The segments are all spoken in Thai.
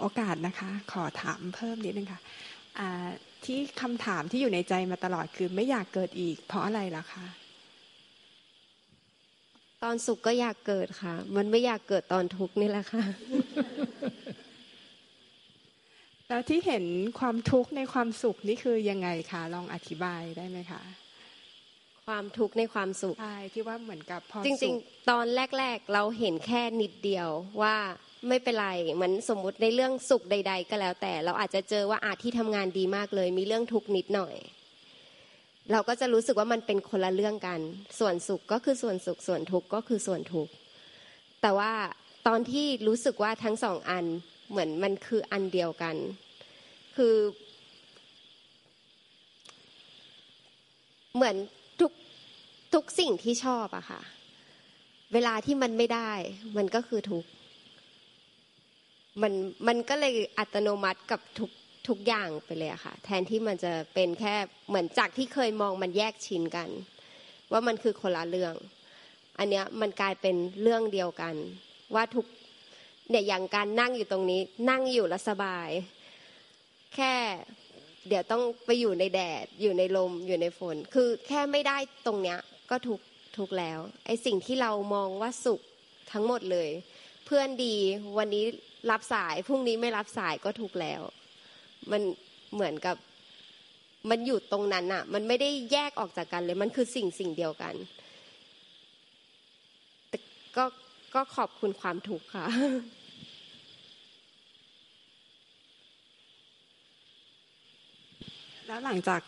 โอกาสนะคะ ขอถามเพิ่มนิดนึงค่ะที่คำถามที่อยู่ในใจมาตลอดคือไม่อยากเกิดอีก เพราะอะไรล่ะคะ ตอนสุขก็อยากเกิดค่ะ มันไม่อยากเกิดตอนทุกข์นี่แหละค่ะแล้วที่เห็นความทุกข์ในความสุขนี่คือยังไงคะลองอธิบายได้ไหมคะความทุกข์ในความสุขใช่ที่ว่าเหมือนกับพอจริง ๆ ตอนแรก ๆ เราเห็นแค่นิดเดียวว่า ไม่เป็นไรเหมือนสมมุติในเรื่องสุขใด ๆ ก็แล้วแต่ เราอาจจะเจอว่าอาที่ทำงานดีมากเลย มีเรื่องทุกนิดหน่อย เราก็จะรู้สึกว่ามันเป็นคนละเรื่องกัน ส่วนสุขก็คือส่วนสุขส่วนทุกข์ก็คือส่วนทุกข์แต่ว่าตอนที่รู้สึกว่าทั้งสองอันเหมือนมันคืออันเดียวกัน คือเหมือนทุกทุกสิ่งที่ชอบอะค่ะ เวลาที่มันไม่ได้ มันก็คือทุกข์ มันมันก็เลยอัตโนมัติกับทุกทุกอย่างไปเลยอะค่ะ แทนที่มันจะเป็นแค่เหมือนจากที่เคยมองมันแยกชิ้นกัน ว่ามันคือคนละเรื่อง อันเนี้ยมันกลายเป็นเรื่องเดียวกัน ว่าทุกเนี่ยอย่างการนั่งอยู่ตรงนี้ นั่งอยู่แล้วสบาย แค่เดี๋ยวต้องไปอยู่ในแดด อยู่ในลมอยู่ในฝน คือแค่ไม่ได้ตรงเนี้ย ก็ทุกทุกแล้วไอสิ่งที่เรามองว่าสุขทั้งหมดเลย เพื่อนดีวันนี้ รับสายพรุ่งนี้ไม่รับสายก็ถูกแล้ว มันเหมือนกับมันอยู่ตรงนั้นอะมันไม่ได้แยกออกจากกันเลย มันคือสิ่งสิ่งเดียวกันแต่ก็ก็ขอบคุณความถูกค่ะแล้วหลังจาก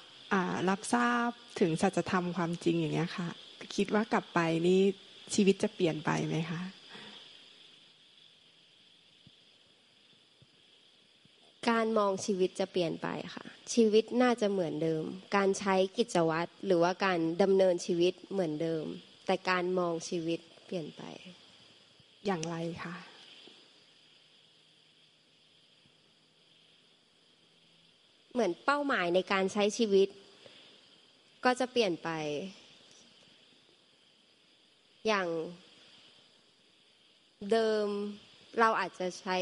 รับทราบถึงสัจธรรมความจริงอย่างนี้ค่ะ คิดว่ากลับไปนี่ชีวิตจะเปลี่ยนไปไหมคะ การมองชีวิตจะเปลี่ยนไปค่ะ ชีวิตน่าจะเหมือนเดิม การใช้กิจวัตรหรือว่าการดำเนินชีวิตเหมือนเดิม แต่การมองชีวิตเปลี่ยนไป อย่างไรคะเหมือนเป้าหมายในการใช้ชีวิต ก็จะเปลี่ยนไป อย่างเดิมเราอาจจะใช้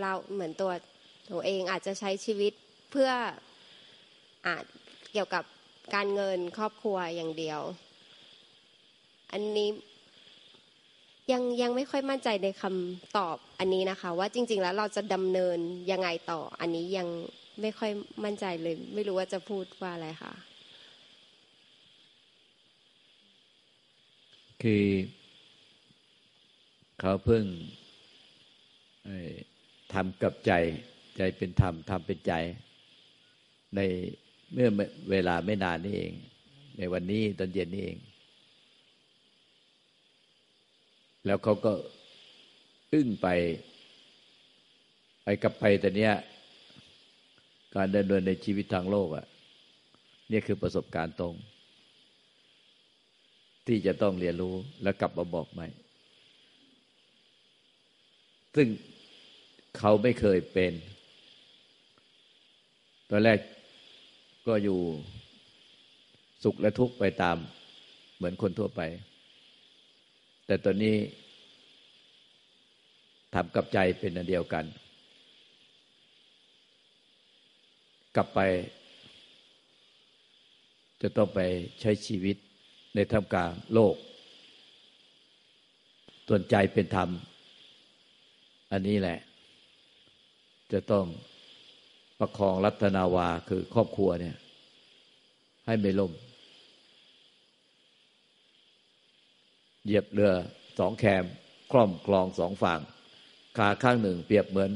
เราเหมือนตัว ตัวเองอาจจะใช้ชีวิตเพื่ออาจเกี่ยวกับการเงินครอบครัวอย่างเดียว อันนี้ยังยังไม่ค่อยมั่นใจในคำตอบอันนี้นะคะ ว่าจริง ๆ แล้วเราจะดำเนินยังไงต่อ อันนี้ยังไม่ค่อยมั่นใจเลย ไม่รู้ว่าจะพูดว่าอะไรค่ะ คือเขาเพิ่งทำกับใจ ใจเป็นธรรมธรรมเป็นใจ ในเมื่อเวลาไม่นานนี้เอง ในวันนี้ตอนเย็นนี้เอง แล้วเขาก็อึ้งไป ไปกับไปแต่เนี้ย การเดินเดินในชีวิตทางโลกอะ่ะนี่คือประสบการณ์ตรง ที่จะต้องเรียนรู้แล้วกลับมาบอกใหม่ ซึ่งเขาไม่เคยเป็น ตอนแรกก็อยู่สุขและทุกข์ไปตามเหมือนคนทั่วไป แต่ตอนนี้ทำกับใจเป็นอันเดียวกัน กลับไป จะต้องไปใช้ชีวิตในท่ามกลางโลกส่วนใจเป็นธรรม อันนี้แหละ จะต้อง ประคองรัตนาวาคือครอบครัวเนี่ย ให้ไม่ล่ม เหยียบเรือสองแคมคล่อมคลองสองฝั่งขาข้างหนึ่งเปรียบเหมือน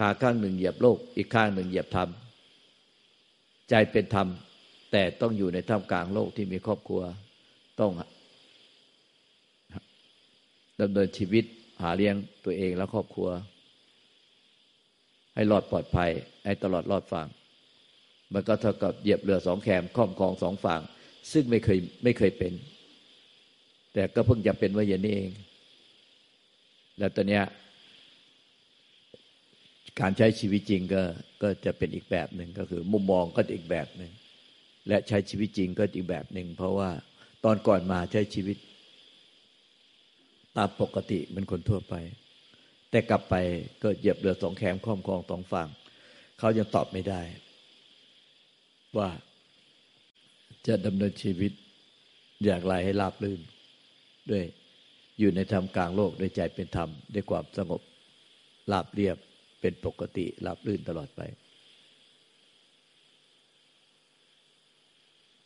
ขาข้างหนึ่งเหยียบโลก อีกข้างหนึ่งเหยียบธรรมใจเป็นธรรม แต่ต้องอยู่ในท่ามกลางโลกที่มีครอบครัวต้องดำเนินชีวิตหาเลี้ยงตัวเองและครอบครัว ให้รอดปลอดภัย ให้ตลอดรอดฝั่งมันก็เท่ากับเหยียบเรือสองแคมคล่อมคลองสองฝั่ง ซึ่งไม่เคยไม่เคยเป็น แต่ก็เพิ่งจะเป็นว่าอย่างนี้เอง แล้วตอนเนี้ยการใช้ชีวิตจริงก็ก็จะเป็นอีกแบบหนึ่งก็คือ มุมมองก็อีกแบบหนึ่งและใช้ชีวิตจริงก็อีกแบบหนึ่งเพราะว่าตอนก่อนมาใช้ชีวิต ตามปกติเป็นคนทั่วไป แต่กลับไปกิดเหยียบเรือสองแคมคล่อมคลองสองฝั่ง เขายังตอบไม่ได้ ว่าจะดำเนินชีวิตอย่างไรให้ราบรื่น ด้วยอยู่ในธรรมกลางโลกด้วยใจเป็นธรรม ด้วยความสงบราบเรียบเป็นปกติราบรื่นตลอดไป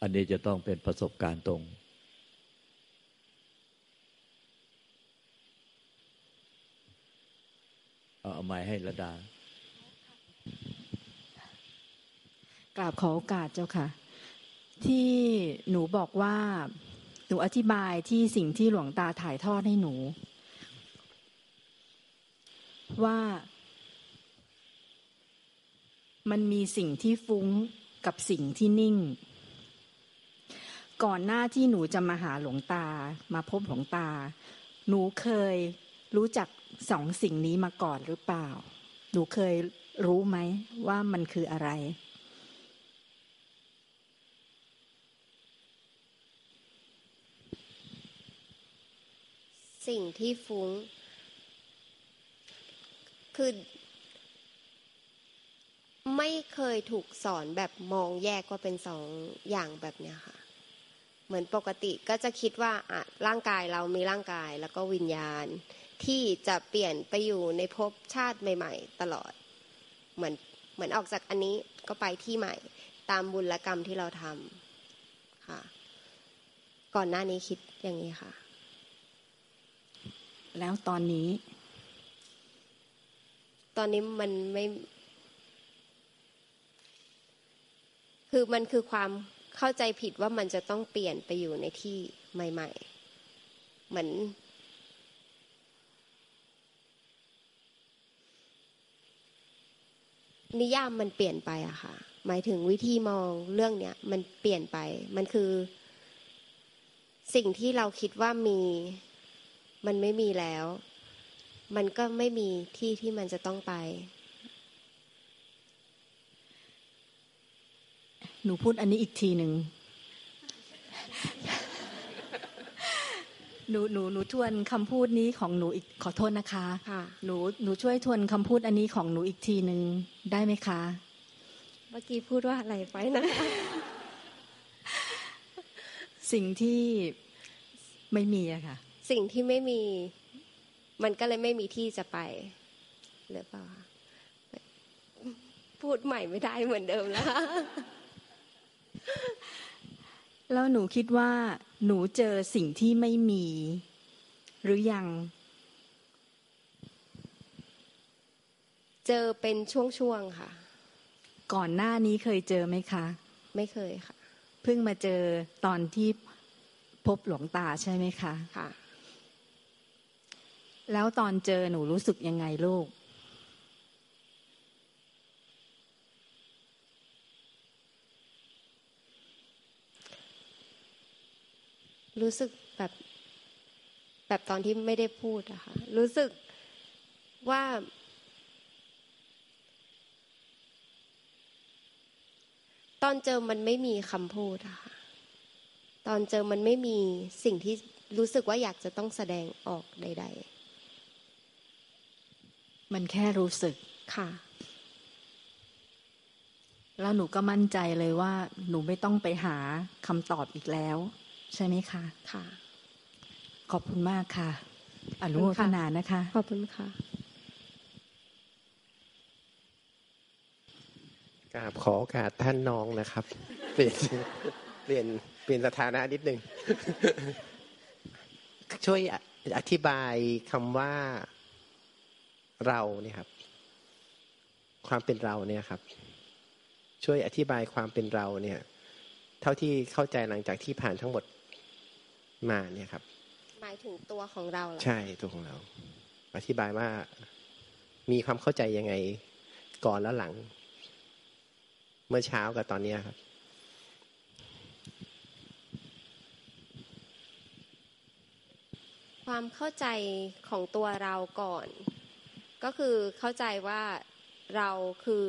อันนี้จะต้องเป็นประสบการณ์ตรง เอาไม้ให้ระดา กราบขอโอกาสเจ้าค่ะ ที่หนูบอกว่าหนูอธิบายที่สิ่งที่หลวงตาถ่ายทอดให้หนู ว่ามันมีสิ่งที่ฟุ้งกับสิ่งที่นิ่ง ก่อนหน้าที่หนูจะมาหาหลวงตา มาพบหลวงตา หนูเคยรู้จักสองสิ่งนี้มาก่อนหรือเปล่า หนูเคยรู้ไหมว่ามันคืออะไร สิ่งที่ฟุ้ง คือ ไม่เคยถูกสอนแบบมองแยกว่าเป็นสองอย่างแบบเนี้ยค่ะ เหมือนปกติก็จะคิดว่าอะร่างกายเรามีร่างกายแล้วก็วิญญาณ ที่จะเปลี่ยนไปอยู่ในภพชาติใหม่ ๆ ตลอด เหมือนเหมือนออกจากอันนี้ก็ไปที่ใหม่ ตามบุญกรรมที่เราทำค่ะ ก่อนหน้านี้คิดอย่างนี้ค่ะ แล้วตอนนี้ ตอนนี้มันไม่ คือมันคือความเข้าใจผิดว่ามันจะต้องเปลี่ยนไปอยู่ในที่ใหม่ ๆ เหมือนนิยามมันเปลี่ยนไปอะค่ะ หมายถึงวิธีมองเรื่องเนี้ยมันเปลี่ยนไป มันคือ สิ่งที่เราคิดว่ามี มันไม่มีแล้ว มันก็ไม่มีที่ที่มันจะต้องไป หนูพูดอันนี้อีกทีหนึ่งหนูหนูหนูทวนคำพูดนี้ของหนูอีกขอโทษนะคะค่ะหนูหนูช่วยทวนคำพูดอันนี้ของหนูอีกทีหนึ่งได้ไหมคะ เมื่อกี้พูดว่าอะไรไปนะ สิ่งที่ไม่มีอะค่ะ สิ่งที่ไม่มีมันก็เลยไม่มีที่จะไปหรือเปล่าคะพูดใหม่ไม่ได้เหมือนเดิมแล้วแล้วหนูคิดว่า หนูเจอสิ่งที่ไม่มี หรือยัง เจอเป็นช่วงๆค่ะ ก่อนหน้านี้เคยเจอไหมคะ ไม่เคยค่ะ เพิ่งมาเจอตอนที่พบหลวงตาใช่ไหมคะ ค่ะ แล้วตอนเจอหนูรู้สึกยังไงลูก รู้สึกแบบแบบตอนที่ไม่ได้พูดอะค่ะ รู้สึกว่า ตอนเจอมันไม่มีคำพูดอะค่ะ ตอนเจอมันไม่มีสิ่งที่รู้สึกว่าอยากจะต้องแสดงออกใด มันแค่รู้สึกๆค่ะ แล้วหนูก็มั่นใจเลยว่า หนูไม่ต้องไปหาคำตอบอีกแล้ว ใช่ไหมคะ ค่ะ ขอบคุณมากค่ะ อนุโมทนานะคะ ขอบคุณค่ะกราบขอโอกาสท่านน้องนะครับ เปลี่ยนเปลี่ยนเปลี่ยนสถานะนิดหนึ่งช่วยอธิบายคำว่า เราเนี่ยครับ ความเป็นเราเนี่ยครับ ช่วยอธิบายความเป็นเราเนี่ย เท่าที่เข้าใจหลังจากที่ผ่านทั้งหมดมาเนี่ยครับ หมายถึงตัวของเราเหรอใช่ตัวของเรา อธิบายว่ามีความเข้าใจยังไงก่อนและหลัง เมื่อเช้ากับตอนเนี้ยครับความเข้าใจของตัวเราก่อน ก็คือเข้าใจว่าเราคือ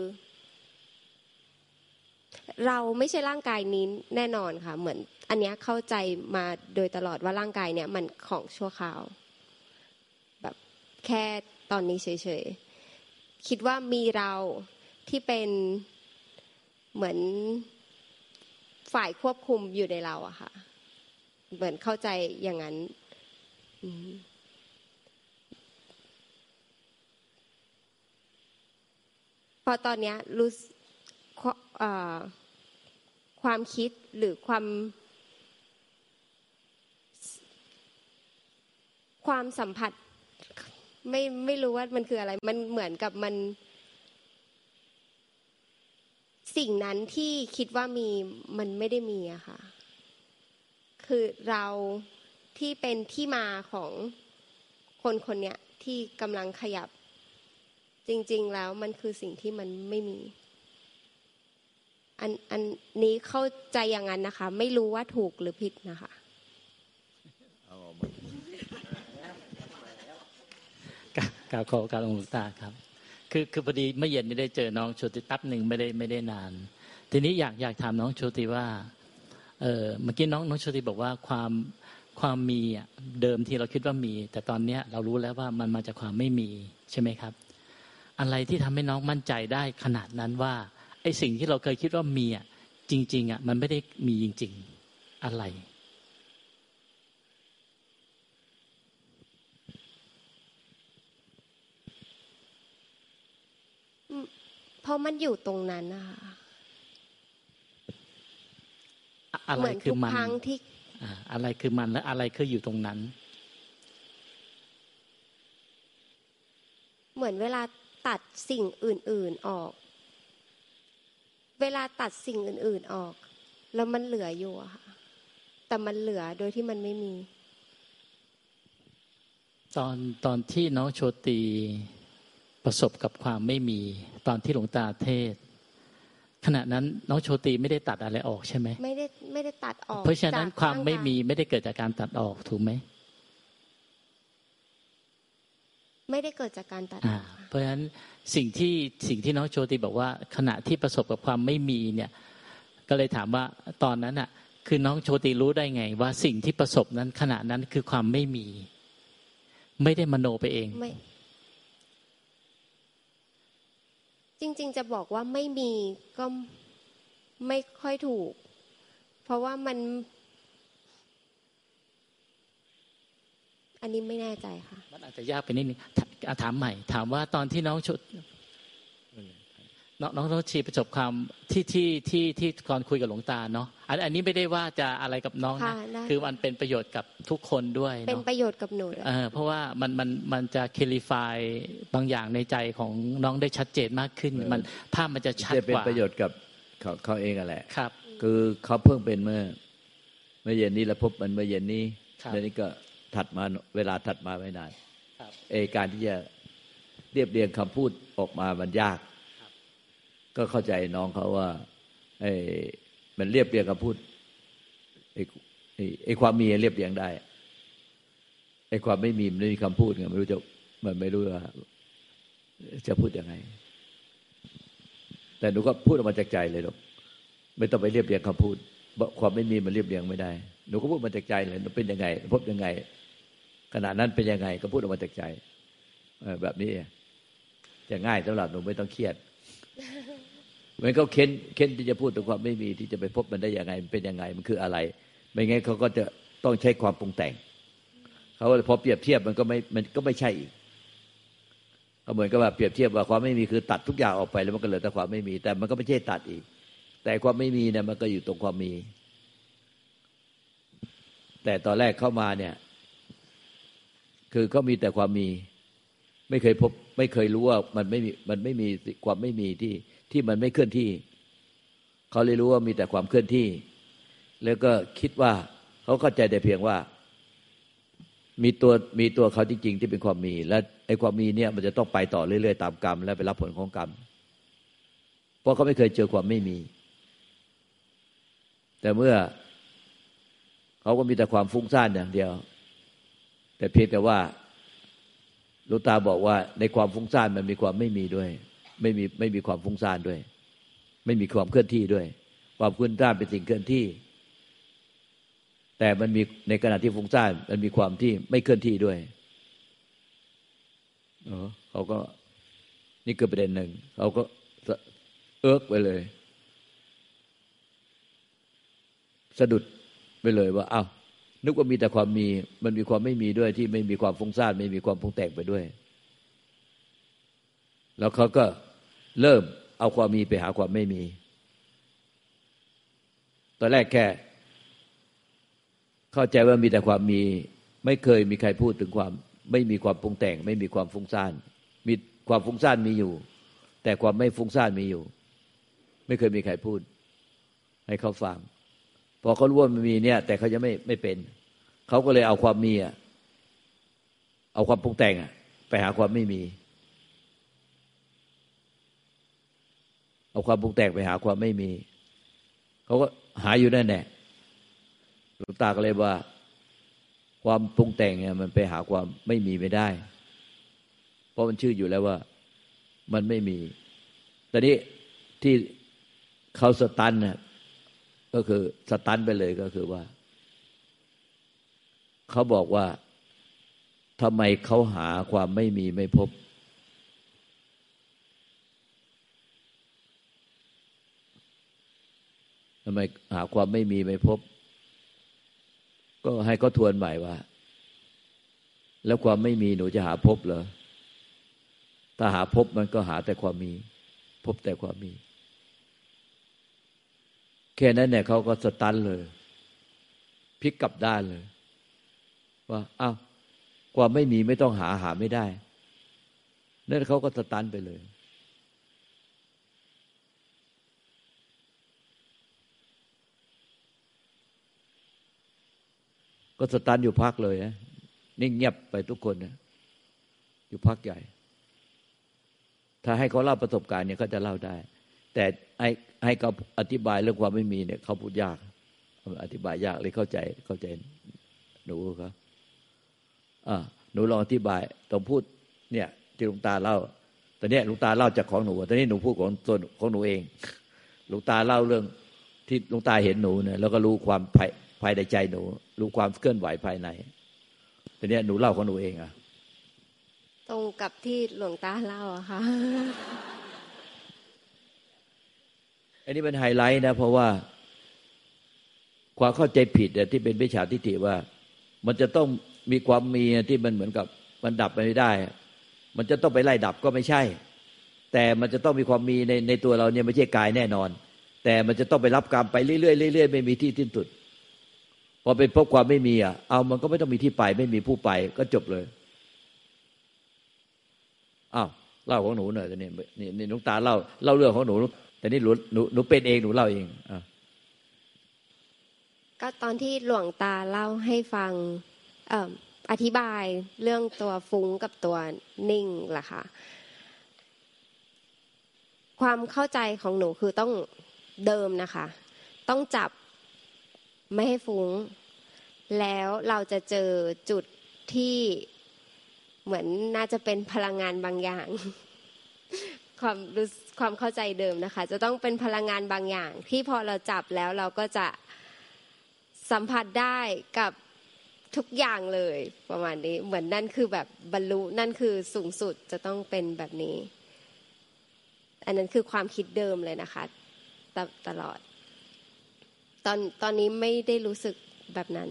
เราไม่ใช่ร่างกายนี้แน่นอนค่ะ เหมือน อันเนี้ยเข้าใจมาโดยตลอดว่าร่างกายเนี่ยมันของชั่วคราว แบบแค่ตอนนี้เฉยๆ คิดว่ามีเราที่เป็นเหมือนฝ่ายควบคุมอยู่ในเราอะค่ะ เหมือนเข้าใจอย่างนั้น พอตอนนี้รู้ความคิดหรือความความสัมผัสไม่ไม่รู้ว่ามันคืออะไร มันเหมือนกับมัน สิ่งนั้นที่คิดว่ามีมันไม่ได้มีอะค่ะ คือเราที่เป็นที่มาของคนคนเนี้ยที่กำลังขยับ จริง ๆ แล้วมันคือสิ่งที่มันไม่มี อันอันนี้เข้าใจอย่างนั้นนะคะ ไม่รู้ว่าถูกหรือผิดนะคะกาขอการองค์ตาครับ คือคือพอดีเมื่อเย็นนี้ได้เจอน้องโชติแป๊บหนึ่งไม่ได้ไม่ได้นาน ทีนี้อยากอยากถามน้องโชติว่าเออเมื่อกี้น้องน้องโชติบอกว่าความความมีอะเดิมที่เราคิดว่ามี แต่ตอนเนี้ยเรารู้แล้วว่ามันมาจากความไม่มีใช่ไหมครับ อะไรที่ทำให้น้องมั่นใจได้ขนาดนั้นว่าไอ้สิ่งที่เราเคยคิดว่ามีอะจริง ๆอะมันไม่ได้มีจริง ๆ อะไร เพราะมันอยู่ตรงนั้นนะคะอะไรคือมันที่อะไรคือมันและอะไรคืออยู่ตรงนั้น เหมือนเวลา ตัดสิ่งอื่น ๆออก เวลาตัดสิ่งอื่น ๆออก แล้วมันเหลืออยู่อะค่ะ แต่มันเหลือโดยที่มันไม่มี ตอนตอนที่น้องโชตีประสบกับความไม่มี ตอนที่หลวงตาเทศขณะนั้นน้องโชตีไม่ได้ตัดอะไรออกใช่ไหมไม่ได้ไม่ได้ตัดออก เพราะฉะนั้นความไม่มีไม่ได้เกิดจากการตัดออกถูกไหม ไม่ได้เกิดจากการตัดออกเพราะฉะนั้นสิ่งที่สิ่งที่น้องโชติบอกว่า ขณะที่ประสบกับความไม่มีเนี่ย ก็เลยถามว่าตอนนั้นอะ คือน้องโชติรู้ได้ไง ว่าสิ่งที่ประสบนั้นขณะนั้นคือความไม่มี ไม่ได้มโนไปเองไม่จริง ๆ จะบอกว่าไม่มีก็ไม่ค่อยถูก เพราะว่ามัน อันนี้ไม่แน่ใจค่ะ มันอาจจะยากไปนิดนึงถามใหม่ ถามว่าตอนที่น้องชุดน้องน้องชีประสบความที่ที่ที่ที่ก่อนคุยกับหลวงตาเนาะอันอันนี้ไม่ได้ว่าจะอะไรกับน้องนะคือมันเป็นประโยชน์กับทุกคนด้วยเป็นประโยชน์กับหนูเออเพราะว่ามันมันมันจะคลิฟายบางอย่างในใจของน้องได้ชัดเจนมากขึ้น มันภาพมันจะชัดกว่าเป็นประโยชน์กับเขาเขาเองอะแหละครับ คือเขาเพิ่งเป็นเมื่อ เมื่อเย็นนี้แล้วพบมันเมื่อเย็นนี้แล้วนี่ก็ ถัดมาเวลาถัดมาไม่นานเอการที่จะเรียบเรียงคำพูดออกมามันยาก ก็เข้าใจน้องเขาว่าไอ้มันเรียบเรียงคำพูดไอ้ไอ้ความมีเรียบเรียงได้ไอ้ความไม่มีมันไม่มีคำพูดไงไม่รู้จะมันไม่รู้ว่าจะพูดยังไง แต่หนูก็พูดออกมาจากใจเลยหรอกไม่ต้องไปเรียบเรียงคำพูดความไม่มีมันเรียบเรียงไม่ได้หนูก็พูดมาจากใจเลยหนูเป็นยังไง พบยังไง ขณะนั้นเป็นยังไงก็พูดออกมาจากใจแบบนี้ จะง่ายสำหรับหนูไม่ต้องเครียดเหมันก็เค้นเค้นที่จะพูดถึงความไม่มีที่จะไปพบมันได้ยังไงมันเป็นยังไงมันคืออะไร ไม่งั้นเขาก็จะต้องใช้ความปรุงแต่งเขาพอเปรียบเทียบมันก็ไม่มันก็ไม่ใช่อีกเขาเหมือนกับว่าเปรียบเทียบว่าความไม่มีคือตัดทุกอย่างออกไปแล้วมันก็เหลือแต่ความไม่มี แต่มันก็ไม่ใช่ตัดอีก แต่ความไม่มีเนี่ยมันก็อยู่ตรงความมี แต่ตอนแรกเข้ามาเนี่ย คือก็มีแต่ความมี ไม่เคยพบ ไม่เคยรู้ว่ามันไม่มีมันไม่มีความไม่มีที่ที่มันไม่เคลื่อนที่ เขาเลยรู้ว่ามีแต่ความเคลื่อนที่ แล้วก็คิดว่าเขาเข้าใจแต่เพียงว่า มีตัวมีตัวเขาจริงๆที่เป็นความมี และไอ้ความมีเนี่ยมันจะต้องไปต่อเรื่อยๆตามกรรม และไปรับผลของกรรม เพราะเขาไม่เคยเจอความไม่มี แต่เมื่อเขาก็มีแต่ความฟุ้งซ่านอย่างเดียว แต่เพียงแต่ว่าลูตาบอกว่าในความฟุ้งซ่านมันมีความไม่มีด้วย ไม่มีไม่มีความฟุ้งซ่านด้วย ไม่มีความเคลื่อนที่ด้วย ความเคลื่อนซ่านเป็นสิ่งเคลื่อนที่ แต่มันมีในขณะที่ฟุ้งซ่านมันมีความที่ไม่เคลื่อนที่ด้วยเออเขาก็นี่คือประเด็นหนึ่งเขาก็เอิกไปเลย สะดุดไปเลยว่าอ้าว นึกว่ามีแต่ความมี มันมีความไม่มีด้วยที่ไม่มีความฟุ้งซ่านไม่มีความพุงแตกไปด้วย แล้วเขาก็เริ่มเอาความมีไปหาความไม่มี ตอนแรกแค่ เข้าใจว่ามีแต่ความมี ไม่เคยมีใครพูดถึงความ ไม่มีความปรุงแต่ง ไม่มีความฟุ้งซ่าน มีความฟุ้งซ่านมีอยู่ แต่ความไม่ฟุ้งซ่านมีอยู่ ไม่เคยมีใครพูด ให้เขาฟัง พอเขารู้ว่ามันมีเนี่ย แต่เขาจะไม่ไม่เป็น เขาก็เลยเอาความมีอะเอาความปรุงแต่งอะไปหาความไม่มี เอาความปรุงแต่งไปหาความไม่มี เขาก็หาอยู่นั่นแหละหลวงตาก็เลยว่า ความปรุงแต่งเนี่ยมันไปหาความไม่มีไม่ได้ เพราะมันชื่ออยู่แล้วว่ามันไม่มีตอนนี้ที่เขาสตันน่ะ ก็คือสตันไปเลยก็คือว่า เขาบอกว่าทำไมเขาหาความไม่มีไม่พบ ทำไมหาความไม่มีไม่พบ ก็ให้เขาทวนใหม่ว่า แล้วความไม่มีหนูจะหาพบเหรอ ถ้าหาพบมันก็หาแต่ความมี พบแต่ความมี แค่นั้นเนี่ยเขาก็สตันเลยพลิกกลับด้านเลย ว่าอ้าวความไม่มีไม่ต้องหาหาไม่ได้ นั่นเขาก็สตันไปเลย ก็สตันอยู่พักเลยนะนิ่งเงียบไปทุกคนนะอยู่พักใหญ่ ถ้าให้เขาเล่าประสบการณ์เนี่ยเขาจะเล่าได้ แต่ให้ให้เขาอธิบายเรื่องความไม่มีเนี่ยเขาพูดยาก อธิบายยากเลยเข้าใจเข้าใจหนูครับอ่าหนูลองอธิบายต้องพูดเนี่ยที่ลุงตาเล่าตอนนี้ลุงตาเล่าจากของหนูตอนนี้หนูพูดของตัวของหนูเองลุงตาเล่าเรื่องที่ลุงตาเห็นหนูเนี่ยแล้วก็รู้ความภายภายในใจหนู รู้ความเคลื่อนไหวภายในตอนนี้หนูเล่าของหนูเองอะตรงกับที่หลวงตาเล่าอะค่ะ อันนี้เป็นไฮไลท์นะ เพราะว่าความเข้าใจผิดที่เป็นวิชาทิฏฐิว่า มันจะต้องมีความมีที่มันเหมือนกับมันดับไปไม่ได้ มันจะต้องไปไล่ดับก็ไม่ใช่ แต่มันจะต้องมีความมีในในตัวเราเนี่ยไม่ใช่กายแน่นอน แต่มันจะต้องไปรับกรรมไปเรื่อยๆเรื่อยๆไม่มีที่สิ้นสุดพอไปพบความไม่มีอะเอามันก็ไม่ต้องมีที่ไป ไม่มีผู้ไปก็จบเลยอ้าวเล่าของหนูหน่อยต่นี่นี่นี่นุกตาเล่าเล่าเรื่องของหนู แต่นี่หนูหนูหนูเป็นเองหนูเล่าเองอะก็ตอนที่หลวงตาเล่าให้ฟังอธิบายเรื่องตัวฟุ้งกับตัวนิ่งล่ะค่ะ ความเข้าใจของหนูคือต้องเดิมนะคะ ต้องจับไม่ให้ฟุง้ง แล้วเราจะเจอจุดที่เหมือนน่าจะเป็นพลังงานบางอย่าง ความรู้ ความเข้าใจเดิมนะคะ จะต้องเป็นพลังงานบางอย่าง ที่พอเราจับแล้วเราก็จะสัมผัสได้กับทุกอย่างเลยประมาณนี้ เหมือนนั่นคือแบบบรรลุนั่นคือสูงสุดจะต้องเป็นแบบนี้ อันนั้นคือความคิดเดิมเลยนะคะตตลอด ตอนตอนนี้ไม่ได้รู้สึกแบบนั้น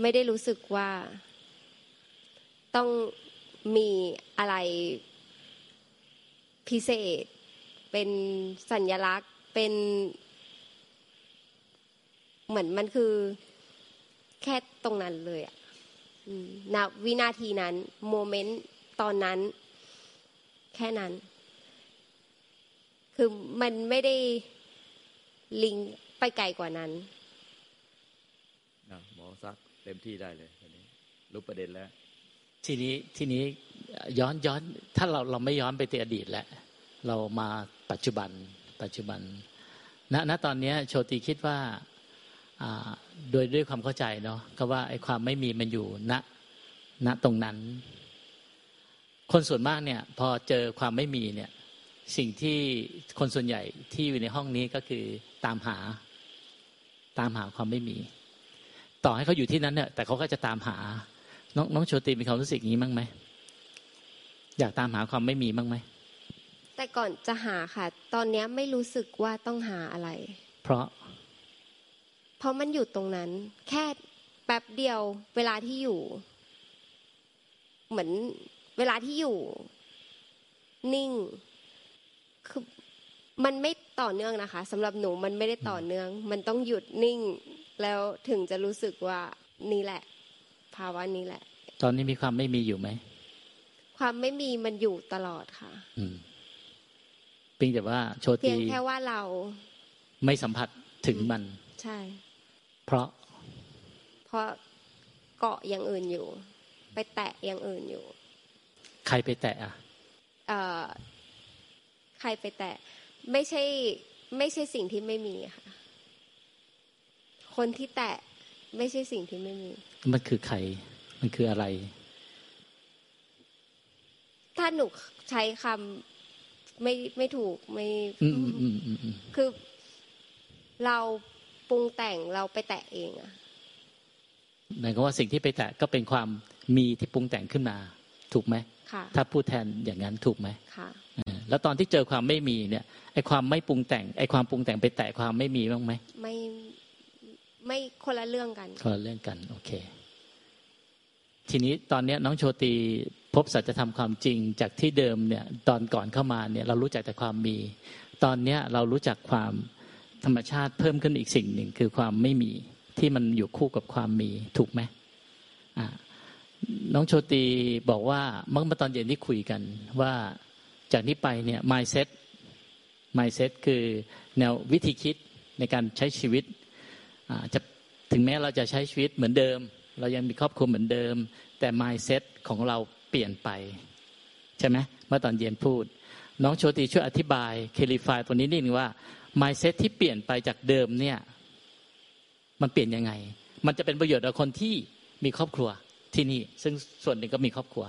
ไม่ได้รู้สึกว่าต้องมีอะไร พิเศษ เป็นสัญญลักษณ์เป็นเหมือนมันคือแค่ตรงนั้นเลยอะณวินาทีนั้น โมเมนต์ตอนนั้น แค่นั้น คือมันไม่ได้ลิงไปไกลกว่านั้นหมอซักเต็มที่ได้เลยทีนี้รู้ประเด็นแล้ว ทีนี้ทีนี้ ย้อนย้อนถ้าเราเราไม่ย้อนไปในอดีตแล้วเรามาปัจจุบัน ปัจจุบันณณตอนนี้โชติคิดว่าโดยด้วยความเข้าใจเนาะก็ว่าไอ้ความไม่มีมันอยู่ณณตรงนั้น คนส่วนมากเนี่ย พอเจอความไม่มีเนี่ย สิ่งที่คนส่วนใหญ่ที่อยู่ในห้องนี้ก็คือตามหา ตามหาความไม่มี ต่อให้เขาอยู่ที่นั้นเนี่ยแต่เขาก็จะตามหา น้องน้องโชติมีความรู้สึกนี้มั้งไหม อยากตามหาความไม่มีบ้างไหมแต่ก่อนจะหาค่ะ ตอนเนี้ยไม่รู้สึกว่าต้องหาอะไร เพราะ เพราะมันอยู่ตรงนั้น แค่แป๊บเดียว เวลาที่อยู่ เหมือนเวลาที่อยู่ นิ่งคือมันไม่ต่อเนื่องนะคะสำหรับหนูมันไม่ได้ต่อเนื่อง มันต้องหยุดนิ่ง แล้วถึงจะรู้สึกว่านี่แหละ ภาวะนี้แหละ ตอนนี้มีความไม่มีอยู่ไหม ความไม่มีมันอยู่ตลอดค่ะอืมเพียงแต่ว่าโชเพียติงแค่ว่าเรา ไม่สัมผัสถึงมัน ใช่ เพราะ เพราะเกาะอย่างอื่นอยู่ ไปแตะอย่างอื่นอยู่ ใครไปแตะอะเอ่อใครไปแตะ ไม่ใช่ ไม่ใช่สิ่งที่ไม่มีค่ะ คนที่แตะไม่ใช่สิ่งที่ไม่มี มันคือใคร มันคืออะไร ถ้าหนูใช้คำไม่ไม่ถูกไม่อืมอืมอืมอืมอืมคือ เราปรุงแต่งเราไปแตะเองอะหมายความว่าสิ่งที่ไปแตะก็เป็นความมีที่ปรุงแต่งขึ้นมา ถูกไหมค่ะถ้าพูดแทนอย่างนั้นถูกไหมค่ะเออแล้วตอนที่เจอความไม่มีเนี่ยไอ้ความไม่ปรุงแต่งไอ้ความปรุงแต่งไปแตะความไม่มีบ้างไหมไม่ไม่คนละเรื่องกันคนละเรื่องกัน โอเค ทีนี้ตอนนี้น้องโชติพบสัจธรรมความจริงจากที่เดิมเนี่ยตอนก่อนเข้ามาเนี่ยเรารู้จักแต่ความมี ตอนนี้เรารู้จักความธรรมชาติเพิ่มขึ้นอีกสิ่งหนึ่งคือความไม่มีที่มันอยู่คู่กับความมีถูกไหมน้องโชติบอกว่าเมื่อตอนเย็นที่คุยกันว่าจากนี้ไปเนี่ย mindset mindset คือแนววิธีคิดในการใช้ชีวิตจะถึงแม้เราจะใช้ชีวิตเหมือนเดิม เรายังมีครอบครัวเหมือนเดิม แต่ mindset ของเราเปลี่ยนไป ใช่ไหมเมื่อตอนเย็นพูด น้องโชติช่วยอธิบายเคลิฟายตัวนี้นิดนึงว่า mindset ที่เปลี่ยนไปจากเดิมเนี่ย มันเปลี่ยนยังไง มันจะเป็นประโยชน์ต่อคนที่มีครอบครัวที่นี่ ซึ่งส่วนหนึ่งก็มีครอบครัว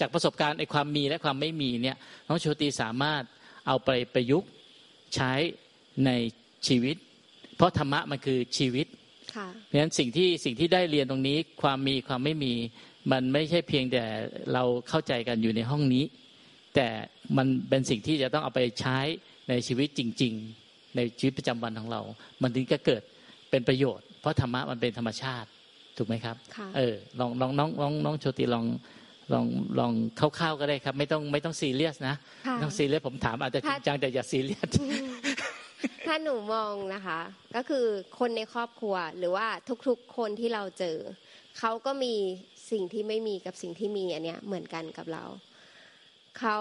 จากประสบการณ์ไอ้ความมีและความไม่มีเนี่ย น้องโชติสามารถเอาไปประยุกต์ใช้ในชีวิต เพราะธรรมะมันคือชีวิต เพราะฉะนั้นสิ่งที่สิ่งที่ได้เรียนตรงนี้ ความมีความไม่มี มันไม่ใช่เพียงแต่เราเข้าใจกันอยู่ในห้องนี้ แต่มันเป็นสิ่งที่จะต้องเอาไปใช้ในชีวิตจริง ๆ ในชีวิตประจำวันของเรา มันถึงจะเกิดเป็นประโยชน์ เพราะธรรมะมันเป็นธรรมชาติถูกไหมครับค่ะเออลองลองน้องน้องน้องโชติลองลองลองคร่าวๆก็ได้ครับ ไม่ต้องไม่ต้องซีเรียสนะค่ะไม่ต้องซีเรียสผมถามอาจจะจริงจังแต่อย่าซีเรียส ถ้าหนูมองนะคะ ก็คือคนในครอบครัวหรือว่าทุกๆคนที่เราเจอเขาก็มีสิ่งที่ไม่มีกับสิ่งที่มีอันเนี้ยเหมือนกันกับเราเขา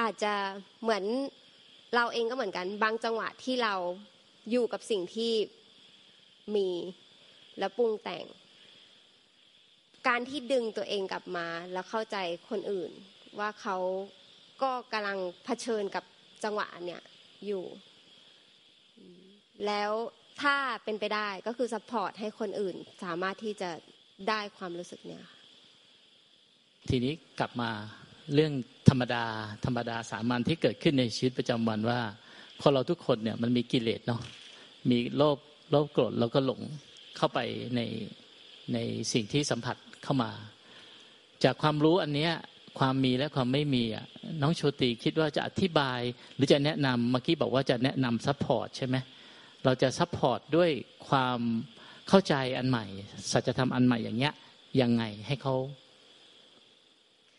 อาจจะเหมือนเราเองก็เหมือนกัน บางจังหวะที่เราอยู่กับสิ่งที่มีแล้วปรุงแต่ง การที่ดึงตัวเองกลับมาแล้วเข้าใจคนอื่น ว่าเขาก็กำลังเผชิญกับ จังหวะเนี่ยอยู่แล้วถ้าเป็นไปได้ก็คือ support ให้คนอื่นสามารถที่จะได้ความรู้สึกเนี่ยทีนี้กลับมาเรื่องธรรมดา ธรรมดาสามัญที่เกิดขึ้นในชีวิตประจำวันว่าคนเราทุกคนเนี่ยมันมีกิเลสเนาะมีโลภโลภโกรธแล้วก็หลงเข้าไปในในสิ่งที่สัมผัสเข้ามา จากความรู้อันเนี้ย ความมีและความไม่มีอะน้องโชติคิดว่าจะอธิบาย หรือจะแนะนำเมื่อกี้บอกว่าจะแนะนำ support ใช่ไหมเราจะ support ด้วยความเข้าใจอันใหม่ สัจธรรมอันใหม่อย่างเงี้ยยังไงให้เขา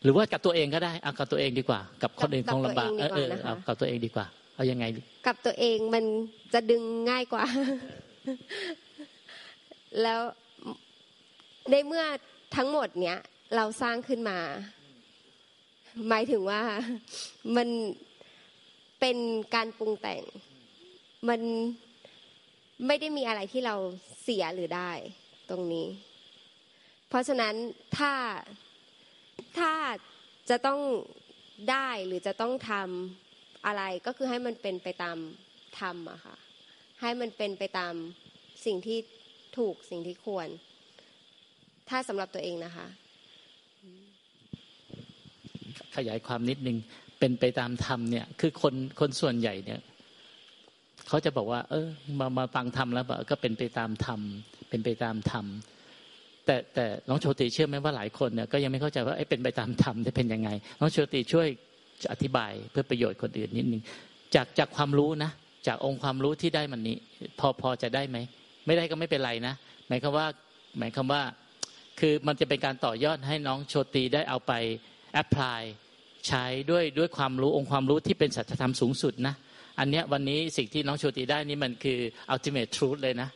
หรือว่ากับตัวเองก็ได้เอากับตัวเองดีกว่า กับคนอื่นคงลำบากเออเออเอากับตัวเองดีกว่า เอายังไง กับตัวเองมันจะดึงง่ายกว่า แล้วในเมื่อทั้งหมดเนี้ยเราสร้างขึ้นมา หมายถึงว่ามันเป็นการปรุงแต่ง มันไม่ได้มีอะไรที่เราเสียหรือได้ตรงนี้ เพราะฉะนั้นถ้าถ้าจะต้องได้หรือจะต้องทำอะไรก็คือให้มันเป็นไปตามธรรมอะค่ะ ให้มันเป็นไปตามสิ่งที่ถูกสิ่งที่ควร ถ้าสำหรับตัวเองนะคะ ขยายความนิดนึงเป็นไปตามธรรมเนี่ย คือคนคนส่วนใหญ่เนี่ยเขาจะบอกว่า เออ มามาฟังธรรมแล้วกก็เป็นไปตามธรรมเป็นไปตามธรรมแต่แต่น้องโชติเชื่อไหมว่าหลายคนเนี่ยก็ยังไม่เข้าใจว่าเป็นไปตามธรรมจะเป็นยังไงน้องโชติช่วยอธิบายเพื่อประโยชน์คนอื่นนิดนึงจากจากความรู้นะจากองค์ความรู้ที่ได้มันนี้ พอพอจะได้ไหมไม่ได้ก็ไม่เป็นไรนะหมายความว่าหมายความว่า คือมันจะเป็นการต่อยอดให้น้องโชติได้เอาไปแอพพลาย ใช้ด้วยด้วยความรู้องค์ความรู้ที่เป็นสัจธรรมสูงสุดนะอันเนี้ยวันนี้สิ่งที่น้องโชติได้นี่มันคือ ultimate truth เลยนะ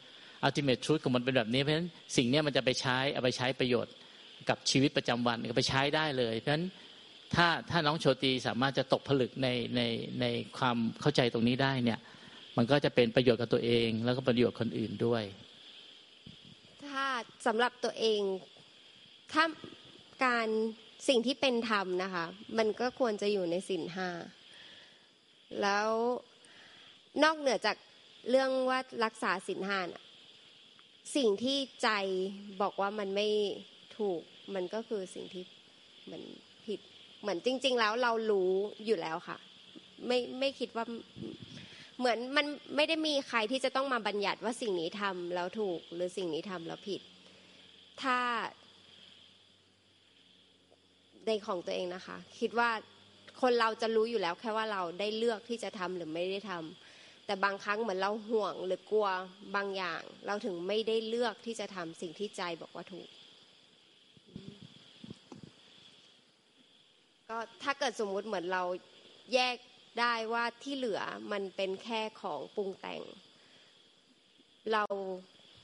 ultimate truth ของมันเป็นแบบนี้ เพราะฉะนั้นสิ่งเนี้ยมันจะไปใช้เอาไปใช้ประโยชน์กับชีวิตประจำวันก็ไปใช้ได้เลย เพราะฉะนั้นถ้าถ้าน้องโชติสามารถจะตกผลึกในในในความเข้าใจตรงนี้ได้เนี่ย มันก็จะเป็นประโยชน์กับตัวเอง แล้วก็ประโยชน์คนอื่นด้วย ถ้าสำหรับตัวเองถ้าการ สิ่งที่เป็นธรรมนะคะ มันก็ควรจะอยู่ในสินห้าแล้วนอกเหนือจากเรื่องว่ารักษาสินห้าสิ่งที่ใจบอกว่ามันไม่ถูก มันก็คือสิ่งที่มันผิด เหมือนจริง ๆ แล้วเรารู้อยู่แล้วค่ะ ไม่ไม่คิดว่าเหมือนมันไม่ได้มีใครที่จะต้องมาบัญญัติว่าสิ่งนี้ทำแล้วถูก หรือสิ่งนี้ทำแล้วผิด ถ้า ในของตัวเองนะคะ คิดว่าคนเราจะรู้อยู่แล้วแค่ว่าเราได้เลือกที่จะทำหรือไม่ได้ทำแต่บางครั้งเหมือนเราห่วงหรือกลัวบางอย่าง เราถึงไม่ได้เลือกที่จะทำสิ่งที่ใจบอกว่าถูก ก็ถ้าเกิดสมมุติเหมือนเราแยกได้ว่าที่เหลือมันเป็นแค่ของปรุงแต่ง เรา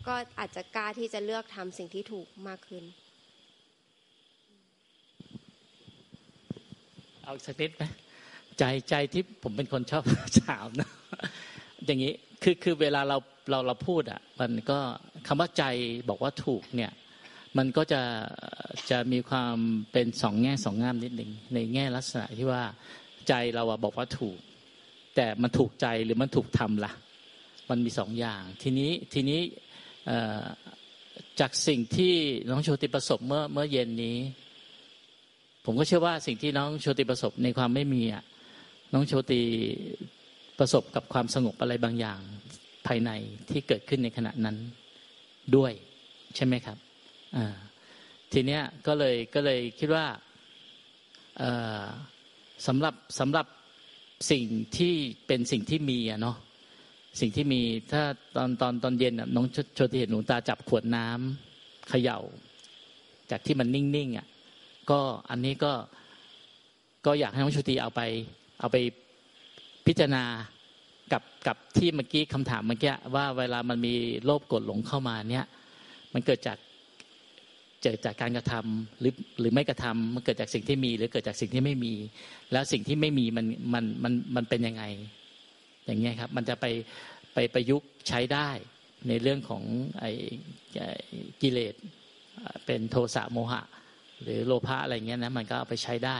ก็อาจจะกล้าที่จะเลือกทำสิ่งที่ถูกมากขึ้น เอาสักนิดไหมใจใจที่ผมเป็นคนชอบถามนะอย่างนี้คือคือเวลาเราเราเราพูดอะ มันก็คำว่าใจบอกว่าถูกเนี่ย มันก็จะจะมีความเป็นสองแง่สองงามนิดหนึ่งในแง่ลักษณะที่ว่าใจเราอะบอกว่าถูก แต่มันถูกใจหรือมันถูกทำละ่ะ มันมีสองอย่าง ทีนี้ทีนี้จากสิ่งที่น้องโชติประสบเมื่อเมื่อเย็นนี้ ผมก็เชื่อว่าสิ่งที่น้องโชติประสบในความไม่มีอะน้องโชติประสบกับความสงบอะไรบางอย่างภายในที่เกิดขึ้นในขณะนั้นด้วย ใช่ไหมครับทีเนี้ยก็เลยก็เลยคิดว่าสำหรับสำหรับสิ่งที่เป็นสิ่งที่มีอะเนาะสิ่งที่มีถ้าตอนตอนตอนเย็นน้องโชติเห็นหลวงตาจับขวดน้ำเขย่า จากที่มันนิ่งๆอะ ก็อันนี้ก็ก็อยากให้น้องชุติเอาไป เอาไปพิจารณากับกับที่เมื่อกี้คำถามเมื่อกี้ว่าเวลามันมีโลภกดหลงเข้ามาเนี่ย มันเกิดจากเกิดจากการกระทำหรือหรือไม่กระทำมันเกิดจากสิ่งที่มี หรือเกิดจากสิ่งที่ไม่มี แล้วสิ่งที่ไม่มีมันมันมันมันเป็นยังไง อย่างเงี้ยครับ มันจะไปไปประยุกต์ใช้ได้ในเรื่องของไอ้กิเลสเป็นโทสะโมหะ หรือโลภะอะไรเงี้ยนะมันก็เอาไปใช้ได้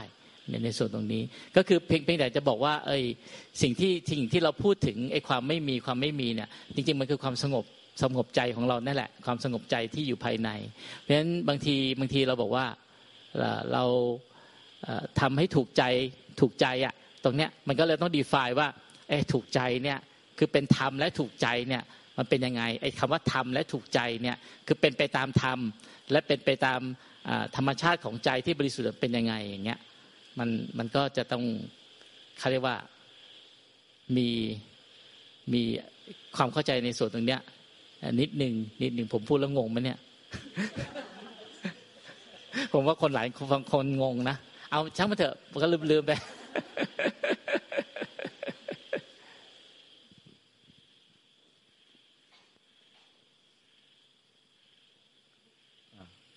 ในในส่วนตรงนี้ ก็คือเพียงเพียงแต่จะบอกว่าเอ้ยสิ่งที่สิ่งที่เราพูดถึงไอ้ความไม่มีความไม่มีเนี่ยจริง ๆ มันคือความสงบสงบใจของเรานั่นแหละ ความสงบใจที่อยู่ภายใน เพราะฉะนั้นบางทีบางทีเราบอกว่าเราทำให้ถูกใจถูกใจอะตรงเนี้ยมันก็เลยต้องดีไฟว่าไอ้ถูกใจเนี่ยคือเป็นธรรมและถูกใจเนี่ยมันเป็นยังไงไอ้คำว่าธรรมและถูกใจเนี่ยคือเป็นไปตามธรรมและเป็นไปตาม ธรรมชาติของใจที่บริสุทธิ์เป็นยังไงอย่างเงี้ยมันมันก็จะต้องเขาเรียกว่ามีมีความเข้าใจในส่วนตรงเนี้ยนิดหนึ่งนิดหนึ่งผมพูดแล้วงงไหมเนี่ย ผมว่าคนหลายคนคนงงนะเอาช่างมาเถอะก็ลืมลืมไป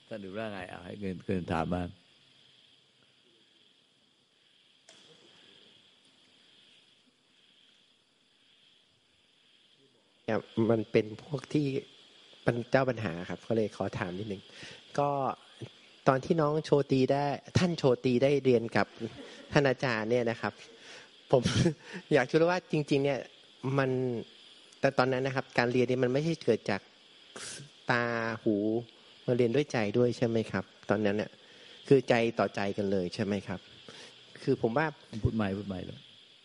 ท่านดู ว่าไงเอาให้เงินเกินถามมามันเป็นพวกที่เป็นเจ้าปัญหาครับ ก็เลยขอถามนิดนึงก็ตอนที่น้องโชตีได้ ท่านโชตีได้เรียนกับท่านอาจารย์เนี่ยนะครับ ผมอยากจะรู้ว่าจริง ๆ เนี่ยมันแต่ตอนนั้นนะครับ การเรียนนี่มันไม่ใช่เกิดจากตาหู มาเรียนด้วยใจด้วยใช่ไหมครับ ตอนนั้นเนี่ยคือใจต่อใจกันเลยใช่ไหมครับ คือผมว่าพูดใหม่พูดใหม่เลย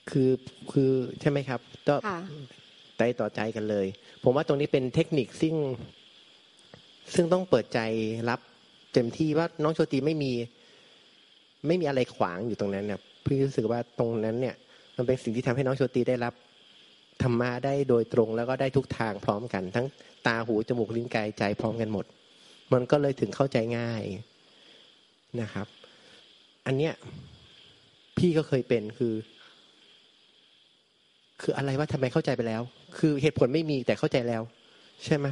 คือคือใช่ไหมครับก็ใจต่อใจกันเลย ผมว่าตรงนี้เป็นเทคนิคซึ่ง ซึ่งต้องเปิดใจรับเต็มที่ว่าน้องโชติไม่มี ไม่มีอะไรขวางอยู่ตรงนั้นเนี่ยพี่รู้สึกว่าตรงนั้นเนี่ย มันเป็นสิ่งที่ทำให้น้องโชติได้รับธรรมะได้โดยตรงแล้วก็ได้ทุกทางพร้อมกัน ทั้งตาหูจมูกลิ้นกายใจพร้อมกันหมด มันก็เลยถึงเข้าใจง่ายนะครับ อันเนี้ยพี่ก็เคยเป็นคือ คืออะไรว่าทำไมเข้าใจไปแล้ว คือเหตุผลไม่มีแต่เข้าใจแล้ว ใช่ไหม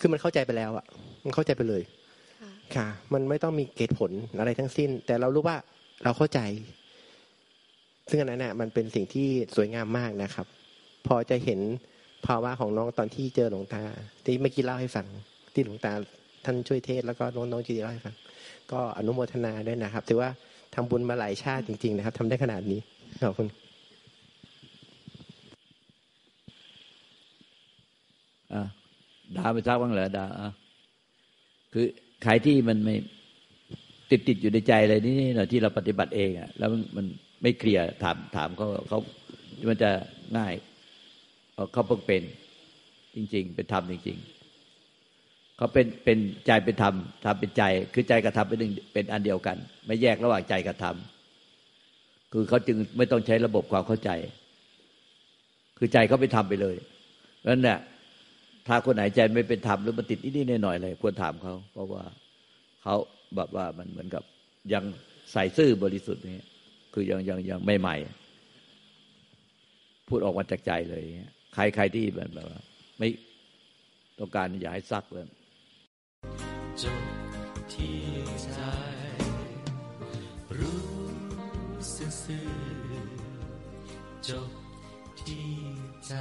คือมันเข้าใจไปแล้วอะ มันเข้าใจไปเลยค่ะค่ะมันไม่ต้องมีเหตุผลอะไรทั้งสิ้น แต่เรารู้ว่าเราเข้าใจ ซึ่งอันนั้นน่ะมันเป็นสิ่งที่สวยงามมากนะครับ พอจะเห็นภาวะของน้องตอนที่เจอหลวงตา ที่เมื่อกี้เล่าให้ฟังที่หลวงตา ท่านช่วยเทศแล้วก็น้องจีเล่าให้ฟังก็อนุโมทนาด้วยนะครับ ถือว่าทำบุญมาหลายชาติจริง ๆ นะครับทำได้ขนาดนี้ขอบคุณอะดาไปทักบ้างเหรอดาอะคือใครที่มันไม่ติดติดอยู่ในใจอะไรนี่นี่นะที่เราปฏิบัติเองอะแล้วมันไม่เคลียร์ถามถามเขาเขามันจะง่ายเพราะเขาเพิ่งเป็นจริง ๆ เป็นธรรมจริง ๆ เขาเป็นเป็นใจเป็นธรรมธรรมเป็นใจ คือใจกับธรรมเป็นหนึ่งเป็นอันเดียวกัน ไม่แยกระหว่างใจกับธรรมคือเขาจึงไม่ต้องใช้ระบบความเข้าใจ คือใจเขาไปทำไปเลยนั้นเนี่ยถ้าคนไหนใจไม่เป็นธรรมหรือมันติดนิดๆหน่อยๆเลยควรถามเขาเพราะว่าเขาแบบว่ามันเหมือนกับยังใส่ซื่อบริสุทธิ์นี่คือยังยังยังไม่ใหม่ พูดออกมาจากใจเลยอย่างเงี้ยใครใครที่แบบแบบว่าไม่ต้องการอย่าให้ซักเลย จบที่ใจ รู้ซื่อจบที่ใจ